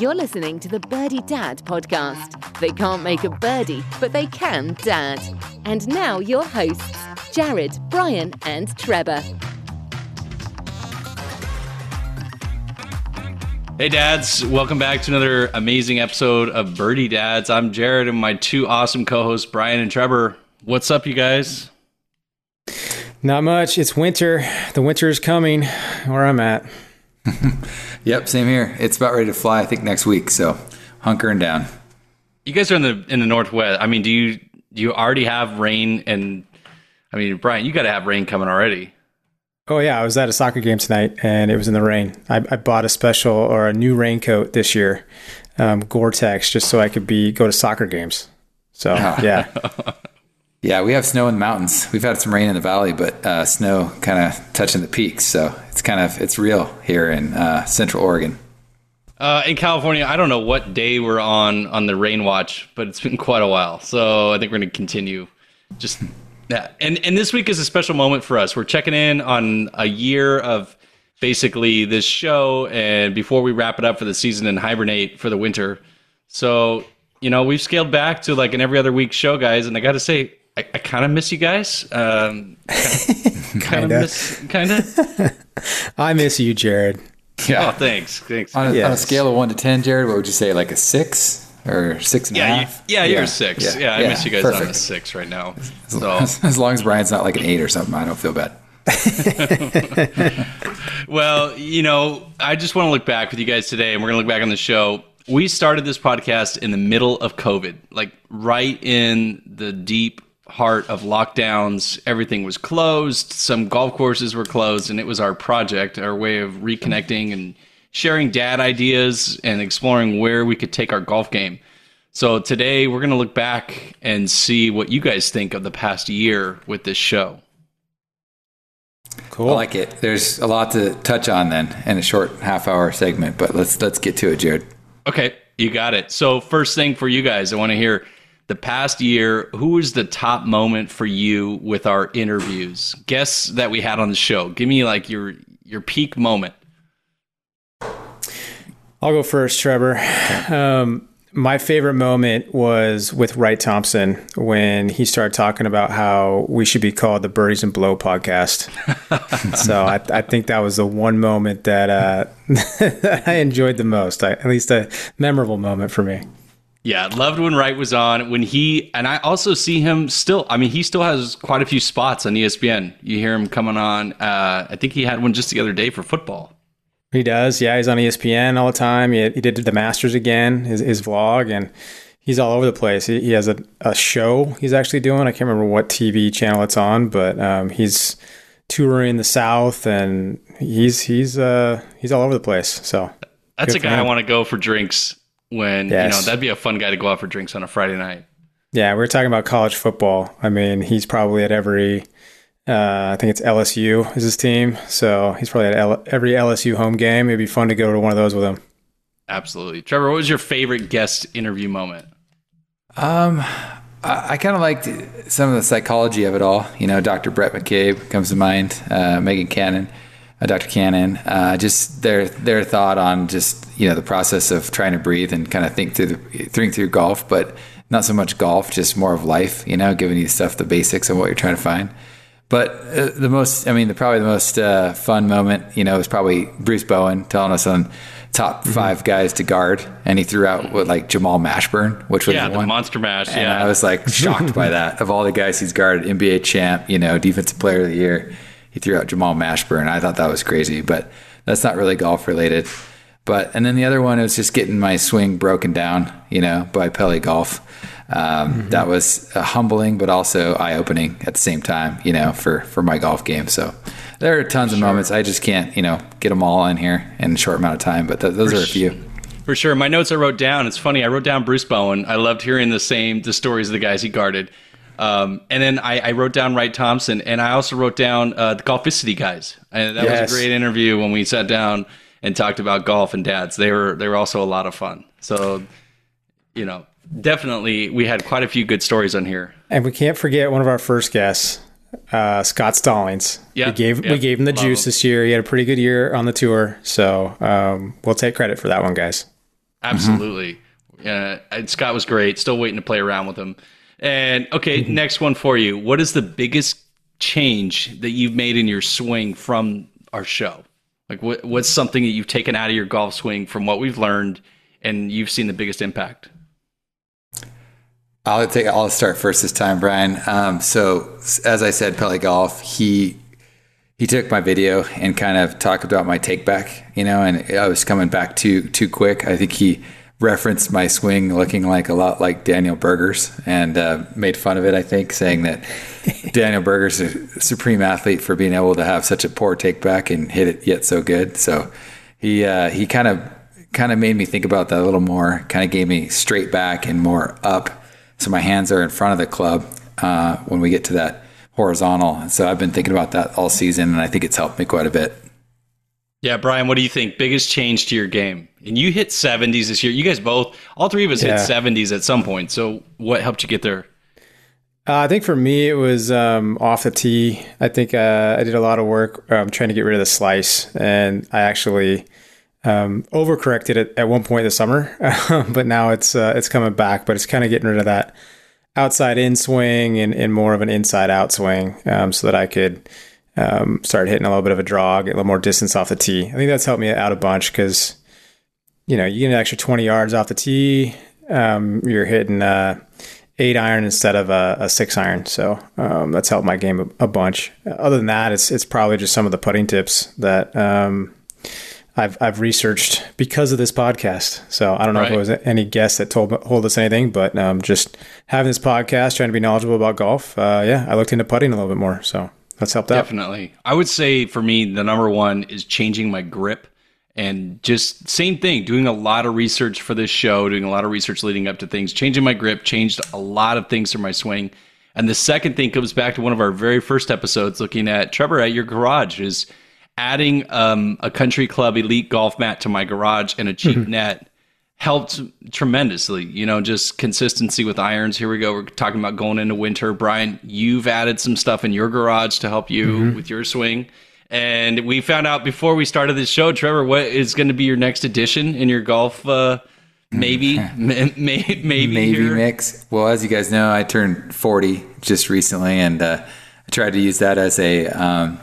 You're listening to the Birdie Dad podcast. They can't make a birdie, but they can dad. And now your hosts, Jared, Brian, and Trevor. Hey, dads. Welcome back to another amazing episode of Birdie Dads. I'm Jared and my two awesome co hosts, Brian and Trevor. What's up, you guys? Not much. It's winter. The winter is coming where I'm at. Yep, same here. It's about ready to fly. I think next week. So hunkering down. You guys are in the in the northwest. I mean, do you do you already have rain? And I mean, Brian, you got to have rain coming already. Oh yeah, I was at a soccer game tonight, and it was in the rain. I, I bought a special or a new raincoat this year, um, Gore-Tex, just so I could be go to soccer games. So yeah, Yeah, we have snow in the mountains. We've had some rain in the valley, but uh, snow kind of touching the peaks. So it's kind of it's real here in uh, Central Oregon. Uh, in California, I don't know what day we're on on the rain watch, but it's been quite a while. So I think we're going to continue. Just and and this week is a special moment for us. We're checking in on a year of basically this show, and before we wrap it up for the season and hibernate for the winter. So you know we've scaled back to like an every other week show, guys. And I got to say, I, I kind of miss you guys. Um, kind of miss, kind of. I miss you, Jared. Yeah. Oh, thanks, thanks. On a, on a scale of one to ten, Jared, what would you say? Like a six or six and a Yeah, you, half? yeah, you're a six. Yeah, Yeah, I miss you guys on a six right now. As, So, as long as Brian's not like an eight or something, I don't feel bad. well, you know, I just want to look back with you guys today, and we're going to look back on the show. We started this podcast in the middle of COVID, like right in the deep heart of lockdowns. Everything was closed. Some golf courses were closed, and it was our project, our way of reconnecting and sharing dad ideas and exploring where we could take our golf game. So today we're going to look back and see what you guys think of the past year with this show. Cool. I like it. There's a lot to touch on then in a short half hour segment, but let's let's get to it, Jared. Okay, you got it. So first thing for you guys, I want to hear the past year. Who was the top moment for you with our interviews? Guests that we had on the show. Give me like your your peak moment. I'll go first, Trevor. Um, my favorite moment was with Wright Thompson when he started talking about how we should be called the Birdies and Blow podcast. so I, I think that was the one moment that, uh, that I enjoyed the most, I, at least a memorable moment for me. Yeah, loved when Wright was on. When he and I also see him still. I mean, he still has quite a few spots on ESPN. You hear him coming on. Uh, I think he had one just the other day for football. He does. Yeah, he's on ESPN all the time. He, he did the Masters again, his, his vlog, and he's all over the place. He, he has a, a show he's actually doing. I can't remember what TV channel it's on, but um, he's touring the South, and he's he's uh, he's all over the place. So That's a guy I want to go for drinks when you know that'd be a fun guy to go out for drinks on a Friday night. yeah, we are talking about college football. I mean, he's probably at every. Uh, I think it's LSU is his team, so he's probably at L- every LSU home game. It'd be fun to go to one of those with him. Absolutely, Trevor. What was your favorite guest interview moment? Um, I, I kind of liked some of the psychology of it all. You know, Dr. Brett McCabe comes to mind, uh, Megan Cannon, uh, Dr. Cannon, uh, just their their thought on just you know the process of trying to breathe and kind of think through the think through golf, but not so much golf, just more of life. You know, giving you stuff the basics of what you're trying to find. But uh, the most, I mean, the probably the most uh, fun moment, you know, was probably Bruce Bowen telling us on top five guys to guard, and he threw out what like Jamal Mashburn, which was Yeah, the one. monster mash. And Yeah, I was like shocked by that. Of all the guys he's guarded, NBA champ, you know, defensive player of the year, he threw out Jamal Mashburn. I thought that was crazy, but that's not really golf related. But and then the other one was just getting my swing broken down, you know, by Pele Golf. Um, That was uh, humbling, but also eye opening at the same time, you know, for for my golf game. So there are tons of moments. I just can't, you know, get them all in here in a short amount of time. But th- those are a few. For sure. My notes I wrote down. It's funny. I wrote down Bruce Bowen. I loved hearing the same the stories of the guys he guarded. Um, and then I, I wrote down Wright Thompson, and I also wrote down uh, the Golficity guys. And that Yes. was a great interview when we sat down and talked about golf and dads. They were they were also a lot of fun. So, you know, definitely we had quite a few good stories on here. And we can't forget one of our first guests, uh, Scott Stallings. Yeah, we gave yeah, we gave him the love juice him. this year. He had a pretty good year on the tour, so um, we'll take credit for that one, guys. Absolutely. Mm-hmm. Scott was great. Still waiting to play around with him. And okay, mm-hmm. next one for you. What is the biggest change that you've made in your swing from our show? Like what what's something that you've taken out of your golf swing from what we've learned and you've seen the biggest impact? I'll take. I'll start first this time, Brian. Um, so as I said, Pele Golf, he he took my video and kind of talked about my take back, you know, and I was coming back too too quick. I think he referenced my swing looking like a lot like Daniel Berger's and uh, made fun of it. I think saying that Daniel Berger's a supreme athlete for being able to have such a poor take back and hit it yet so good. So he uh, he kind of kind of made me think about that a little more. Kind of gave me straight back and more up so my hands are in front of the club uh, when we get to that horizontal. So I've been thinking about that all season, and I think it's helped me quite a bit. Yeah, Brian, what do you think? Biggest change to your game? And you hit 70s this year. You guys both, all three of us yeah. hit 70s at some point. So what helped you get there? Uh, I think for me, it was um, off the tee. I think uh, I did a lot of work um, trying to get rid of the slice, and I actually um, overcorrected it at one point this summer, but now it's uh, it's coming back. But it's kind of getting rid of that outside in swing and, and more of an inside out swing, um, so that I could um, start hitting a little bit of a draw, get a little more distance off the tee. I think that's helped me out a bunch because you know you get an extra twenty yards off the tee. Um, you're hitting uh, eight iron instead of a, a six iron, so um, that's helped my game a, a, bunch. Other than that, it's it's probably just some of the putting tips that um, I've I've researched because of this podcast. So I don't know right. if it was any guest that told told us anything, but um, just having this podcast, trying to be knowledgeable about golf. Uh, yeah, I looked into putting a little bit more, so that's helped out. Definitely, I would say for me, the number one is changing my grip, and just same thing, doing a lot of research for this show, doing a lot of research leading up to things, changing my grip, changed a lot of things for my swing. And the second thing comes back to one of our very first episodes, looking at Trevor at your garage is adding um, a country club elite golf mat to my garage and a cheap mm-hmm. net helped tremendously. You know, just consistency with irons. Here we go. We're talking about going into winter. Brian, you've added some stuff in your garage to help you mm-hmm. with your swing. And we found out before we started this show, Trevor, what is going to be your next addition in your golf? Uh, maybe, may, maybe, maybe here? mix. Well, as you guys know, I turned forty just recently, and uh, I tried to use that as a um,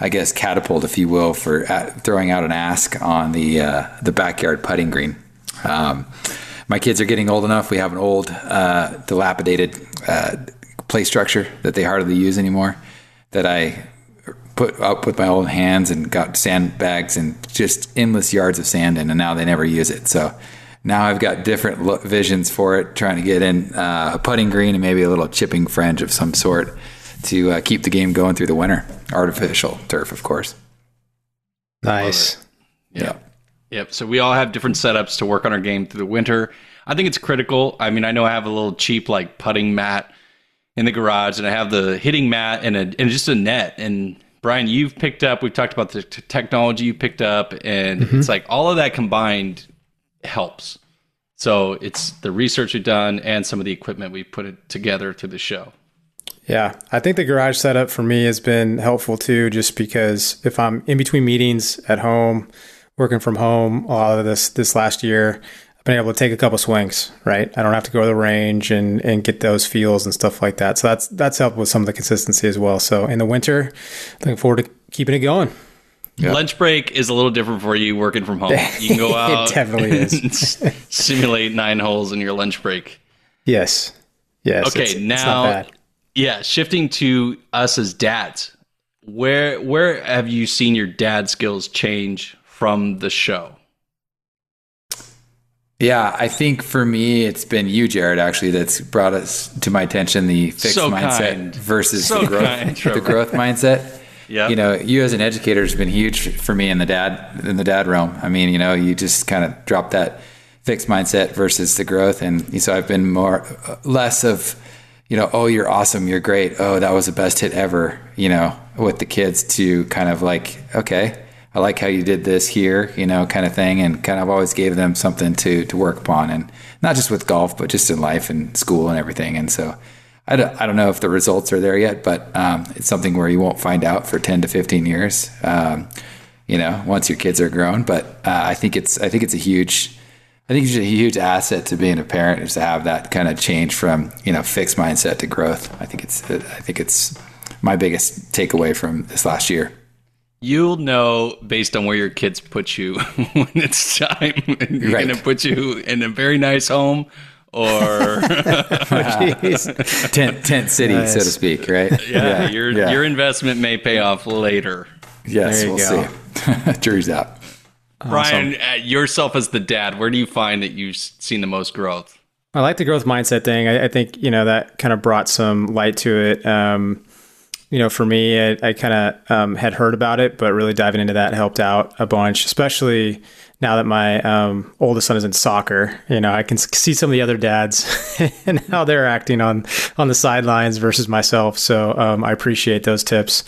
I guess, catapult, if you will, for throwing out an ask on the uh, the backyard putting green. Um, my kids are getting old enough. We have an old, uh, dilapidated uh, play structure that they hardly use anymore. That I put up with my old hands and got sandbags and just endless yards of sand in, and now they never use it. So now I've got different lo- visions for it, trying to get in uh, a putting green and maybe a little chipping fringe of some sort to uh, keep the game going through the winter. Artificial turf, of course. Nice. Yeah. Yep. So we all have different setups to work on our game through the winter. I think it's critical. I mean, I know I have a little cheap like putting mat in the garage, and I have the hitting mat and a and just a net. And Brian, you've picked up. We've talked about the t- technology you picked up, and mm-hmm. it's like all of that combined helps. So it's the research we've done and some of the equipment we put it together to the show. Yeah, I think the garage setup for me has been helpful too, just because if I'm in between meetings at home, working from home a lot of this this last year, I've been able to take a couple swings. Right, I don't have to go to the range and and get those feels and stuff like that. So that's that's helped with some of the consistency as well. So in the winter, looking forward to keeping it going. Yep. Lunch break is a little different for you working from home. You can go out. it definitely is. simulate nine holes in your lunch break. Yes. Yes. Okay. It's, now it's yeah, shifting to us as dads, where where have you seen your dad skills change from the show? Yeah, I think for me, it's been you, Jared, actually, that's brought us to my attention the fixed so mindset kind. versus so the growth, kind, the growth mindset. Yeah, you know, you as an educator has been huge for me in the dad in the dad realm. I mean, you know, you just kind of drop that fixed mindset versus the growth, and so I've been more less of you know, oh, you're awesome, you're great. Oh, that was the best hit ever, you know, with the kids to kind of like, okay, I like how you did this here, you know, kind of thing. And kind of always gave them something to, to work upon. And not just with golf, but just in life and school and everything. And so I don't, I don't know if the results are there yet, but um, it's something where you won't find out for 10 to 15 years, um, you know, once your kids are grown. But uh, I think it's, I think it's a huge, I think it's a huge asset to being a parent is to have that kind of change from you know fixed mindset to growth. I think it's I think it's my biggest takeaway from this last year. You'll know based on where your kids put you when it's time. You're Right. going to put you in a very nice home or tent tent city, so to speak. Right? yeah, your yeah. your investment may pay off later. yes, There you we'll go. see. Jury's out. Brian, uh, yourself as the dad, where do you find that you've seen the most growth? I like the growth mindset thing. I, I think you know that kind of brought some light to it. Um, you know, for me, I, I kind of um, had heard about it, but really diving into that helped out a bunch, especially now that my um, oldest son is in soccer. You know, I can see some of the other dads and how they're acting on on the sidelines versus myself. So um, I appreciate those tips.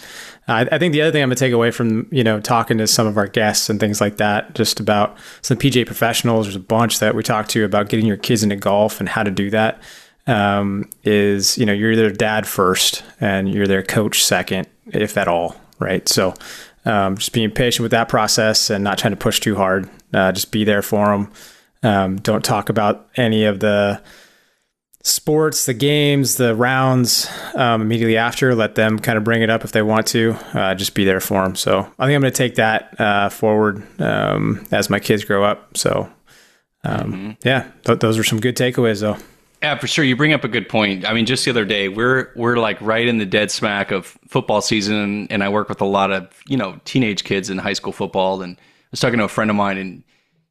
I, I think the other thing I'm gonna take away from you know talking to some of our guests and things like that, just about some PJ professionals. There's a bunch that we talked to about getting your kids into golf and how to do that. Um, is you know you're their dad first and you're their coach second, if at all, right? So um, just being patient with that process and not trying to push too hard. Uh, just be there for them. Um, don't talk about any of the sports, the games, the rounds um, immediately after. Let them kind of bring it up if they want to. Uh, just be there for them. So I think I'm going to take that uh, forward um, as my kids grow up. So um, yeah, th- those are some good takeaways though. Yeah, for sure. You bring up a good point. I mean, just the other day, we're we're like right in the dead smack of football season, and I work with a lot of you know teenage kids in high school football. And I was talking to a friend of mine, and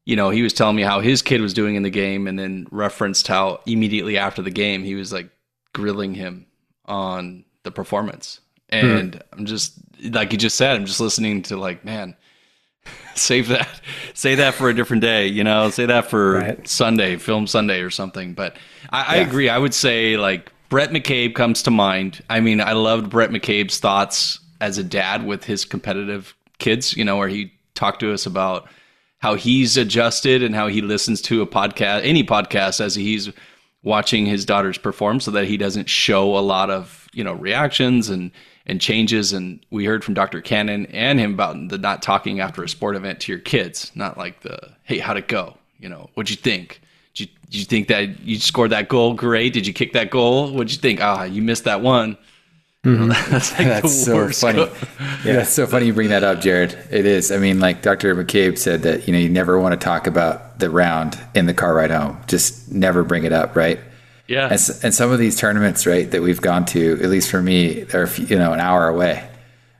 you know he was telling me how his kid was doing in the game, and then referenced how immediately after the game he was like grilling him on the performance. Hmm. And I'm just like you just said, I'm just listening to like, man, save that. Say that for a different day you know? Say that for Right. sunday film sunday or something but I, I agree. I would say like brett mccabe comes to mind. I mean i loved brett mccabe's thoughts as a dad with his competitive kids you know where he talked to us about how he's adjusted and how he listens to a podcast any podcast as he's watching his daughters perform so that he doesn't show a lot of you know reactions and and changes and we heard from dr cannon and him about the not talking after a sport event to your kids not like the hey how'd it go you know what'd you think did you, did you think that you scored that goal great did you kick that goal what'd you think ah you missed that one know, that's like That's so funny. Yeah, that's so funny you bring that up, Jared. It is. I mean, like Dr. McCabe said that, you know, you never want to talk about the round in the car ride home. Just never bring it up, right? Yeah And, and some of these tournaments, right, that we've gone to, at least for me, are, you know, an hour away.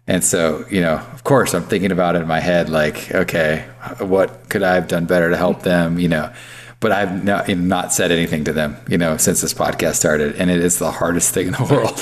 And so, you know, of course, I'm thinking about it in my head, like, okay, what could I have done better to help them, you know? But I've not, not said anything to them, you know, since this podcast started. And it is the hardest thing in the world.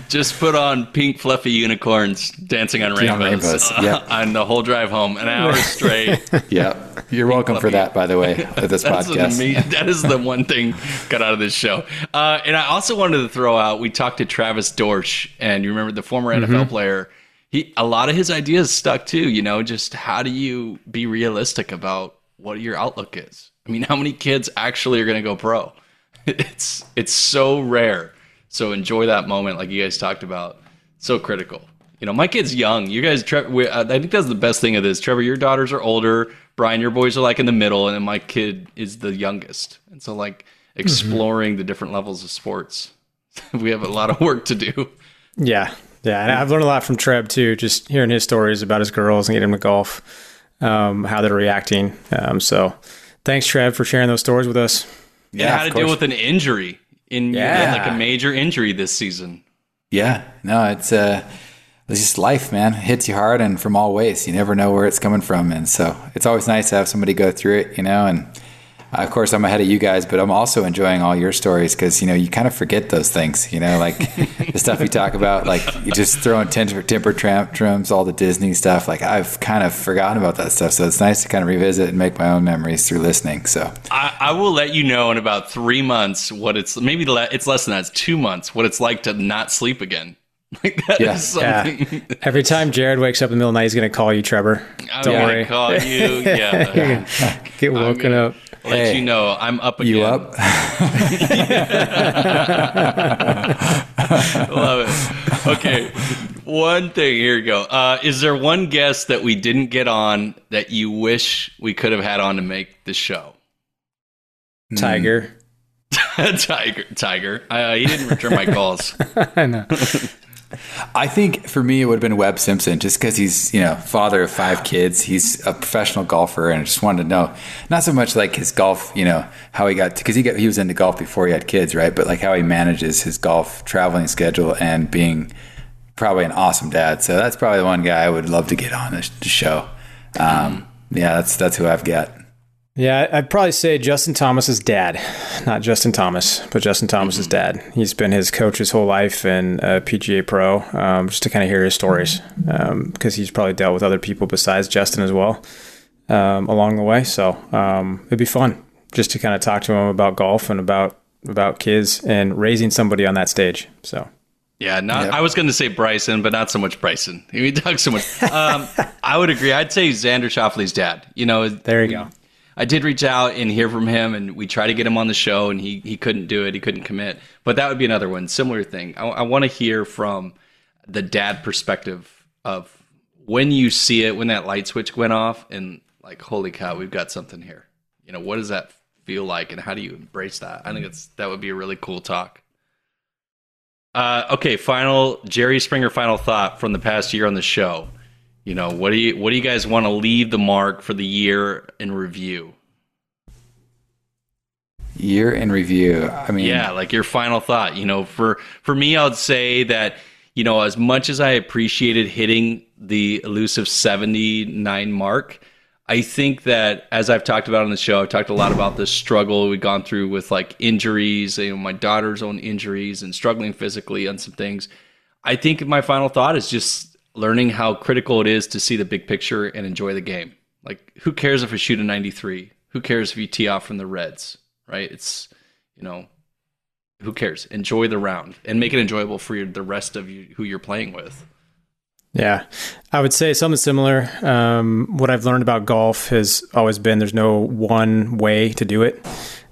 Just put on pink fluffy unicorns dancing on rainbows, rainbows, yep. on the whole drive home, an hour straight. yeah. You're welcome for that, by the way, with this podcast. that is the one thing got out of this show. Uh, and I also wanted to throw out. We talked to Travis Dorsch, and you remember the former NFL player. He a lot of his ideas stuck too. You know, just how do you be realistic about what your outlook is? I mean, how many kids actually are going to go pro? It's it's so rare. So enjoy that moment, like you guys talked about. So critical. You know, my kid's young. You guys, Trevor. we- I think that's the best thing of this. Trevor, your daughters are older. Brian, your boys are like in the middle, and then my kid is the youngest. And so, like, mm-hmm. exploring the different levels of sports, we have a lot of work to do. Yeah, yeah, and I've learned a lot from Treb too. Just hearing his stories about his girls and getting them to golf, um, how they're reacting. Um, so, thanks, Trev, for sharing those stories with us. and how to of deal with an injury in Yeah. had, like a major injury this season. Yeah, no, it's uh, it's just life, man. It hits you hard and from all ways. You never know where it's coming from, and so it's always nice to have somebody go through it, you know. And uh, of course, I'm ahead of you guys, but I'm also enjoying all your stories because you know you kind of forget those things, you know, like the stuff you talk about, like you just throwing temper, temper tantrums, all the Disney stuff. Like I've kind of forgotten about that stuff, so it's nice to kind of revisit and make my own memories through listening. So I, I will let you know in about three months what it's maybe le- it's less than that. It's two months. What it's like to not sleep again. Like that Yeah. is Yeah. Every time Jared wakes up in the middle of the night, he's going to call you, Trevor. I'm Don't gonna worry. call you. Yeah. Get woken gonna- up. Let Hey. you know I'm up again. you up? Love it. Okay. one thing. Here we go. Uh, is there one guest that we didn't get on that you wish we could have had on to make the show? Tiger. Tiger. Tiger. Uh, he didn't return my calls. I know. I think for me it would have been Webb Simpson, just because he's you know father of five kids. He's a professional golfer, and I just wanted to know not so much like his golf, you know, how he got because he got he was into golf before he had kids, right? But like how he manages his golf traveling schedule and being probably an awesome dad. So that's probably the one guy I would love to get on the, show. Um, yeah, that's that's who I've got. Yeah, I'd probably say Justin Thomas's dad, not Justin Thomas, but Justin Thomas's dad. He's been his coach his whole life and a PGA pro, um, just to kind of hear his stories, because he's probably dealt with other people besides Justin as well um, along the way. So um, it'd be fun just to kind of talk to him about golf and about about kids and raising somebody on that stage. So Yeah, not. I was going to say Bryson, but not so much Bryson. He talks so much. Um, I would agree. I'd say Xander Schauffele's dad. You know, there you go. I did reach out and hear from him, and we tried to get him on the show, and he he couldn't do it. He couldn't commit. But that would be another one, similar thing. I, I want to hear from the dad perspective of when you see it, when that light switch went off, and like, holy cow, we've got something here. You know, what does that feel like, and how do you embrace that? I think it's that would be a really cool talk. Uh, okay, final Jerry Springer final thought from the past year on the show. You know, what do you what do you guys want to leave the mark for the year in review? Year in review. I mean, Yeah, like your final thought. You know, for for me, I'd say that you know as much as I appreciated hitting the elusive seventy nine mark, I think that as I've talked about on the show, I've talked a lot about the struggle we've gone through with like injuries, you know, my daughter's own injuries and struggling physically on some things. I think my final thought is just learning how critical it is to see the big picture and enjoy the game. Like, who cares if I shoot a 93? Who cares if you tee off from the Reds, right? It's, you know, who cares? Enjoy the round and make it enjoyable for your, the rest of you who you're playing with. Yeah, I would say something similar. Um, what I've learned about golf has always been there's no one way to do it.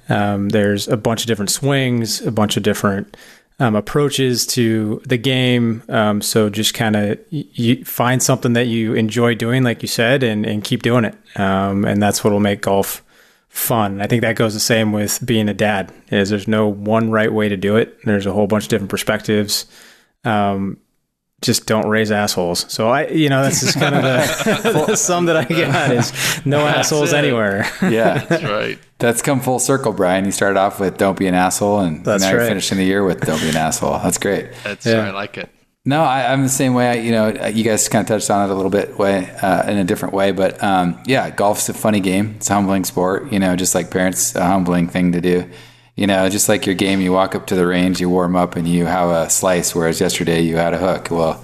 Um, there's a bunch of different swings, a bunch of different um, approaches to the game. Um, so just kind of y- find something that you enjoy doing, like you said, and, and keep doing it. Um, and that's what will make golf fun. I think that goes the same with being a dad. Is there's no one right way to do it. There's a whole bunch of different perspectives. Um, just don't raise assholes. So I, you know, that's just kind of the, the sum that I got is no assholes it. anywhere. yeah. That's right. That's come full circle, Brian. You started off with "Don't be an asshole," and That's now right. you're finishing the year with "Don't be an asshole." That's great. That's Yeah. right. I like it. No, I, I'm the same way. I, you know, you guys kind of touched on it a little bit way uh, in a different way, but um, yeah, golf's a funny game. It's a humbling sport. You know, just like parents, a humbling thing to do. You know, just like your game, you walk up to the range, you warm up, and you have a slice, whereas yesterday you had a hook. Well,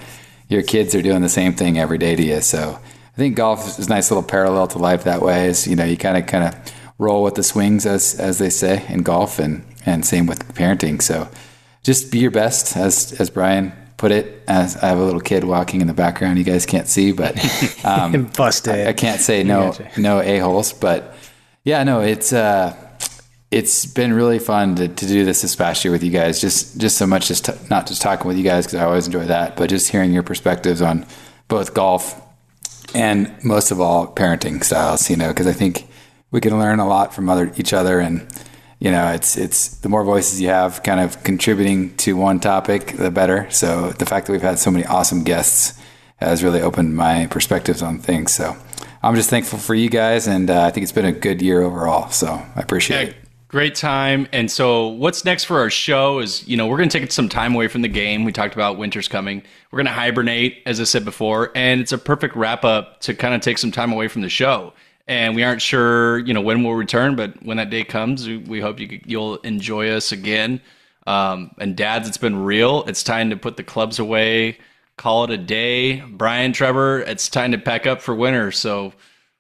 your kids are doing the same thing every day to you. So I think golf is a nice little parallel to life that way. Is you know, you kind of kind of roll with the swings as as they say in golf, and and same with parenting. So just be your best, as as Brian put it. As I have a little kid walking in the background, you guys can't see, but um, Busted. I can't say no no a holes, but yeah, no, it's uh, it's been really fun to, to do this this past year with you guys. Just just so much, just t- not just talking with you guys because I always enjoy that, but just hearing your perspectives on both golf and most of all parenting styles. You know, because I think we can learn a lot from other each other and. You know, it's it's the more voices you have, kind of contributing to one topic, the better. So the fact that we've had so many awesome guests has really opened my perspectives on things. So I'm just thankful for you guys, and uh, I think it's been a good year overall. So I appreciate Yeah, it. Great time. And so, what's next for our show is, you know, we're going to take some time away from the game. We talked about winter's coming. We're going to hibernate, as I said before, and it's a perfect wrap up to kind of take some time away from the show. And we aren't sure, you know, when we'll return, but when that day comes, we- hope you you'll enjoy us again. Um, and dads, it's been real. It's time to put the clubs away, call it a day. Brian, Trevor, it's time to pack up for winter. So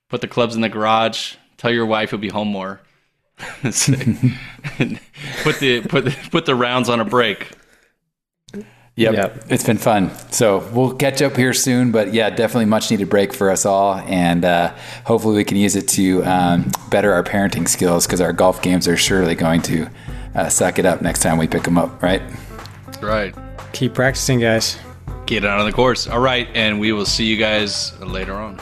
put the clubs in the garage. Tell your wife you'll be home more. put the put the, put the rounds on a break. Yep. Yep. It's been fun. So we'll catch up here soon, but yeah, definitely much needed break for us all. And uh, hopefully we can use it to um, better our parenting skills because our golf games are surely going to uh, suck it up next time we pick them up, right? Right. Keep practicing, guys. Get out on the course. All right, and we will see you guys later on.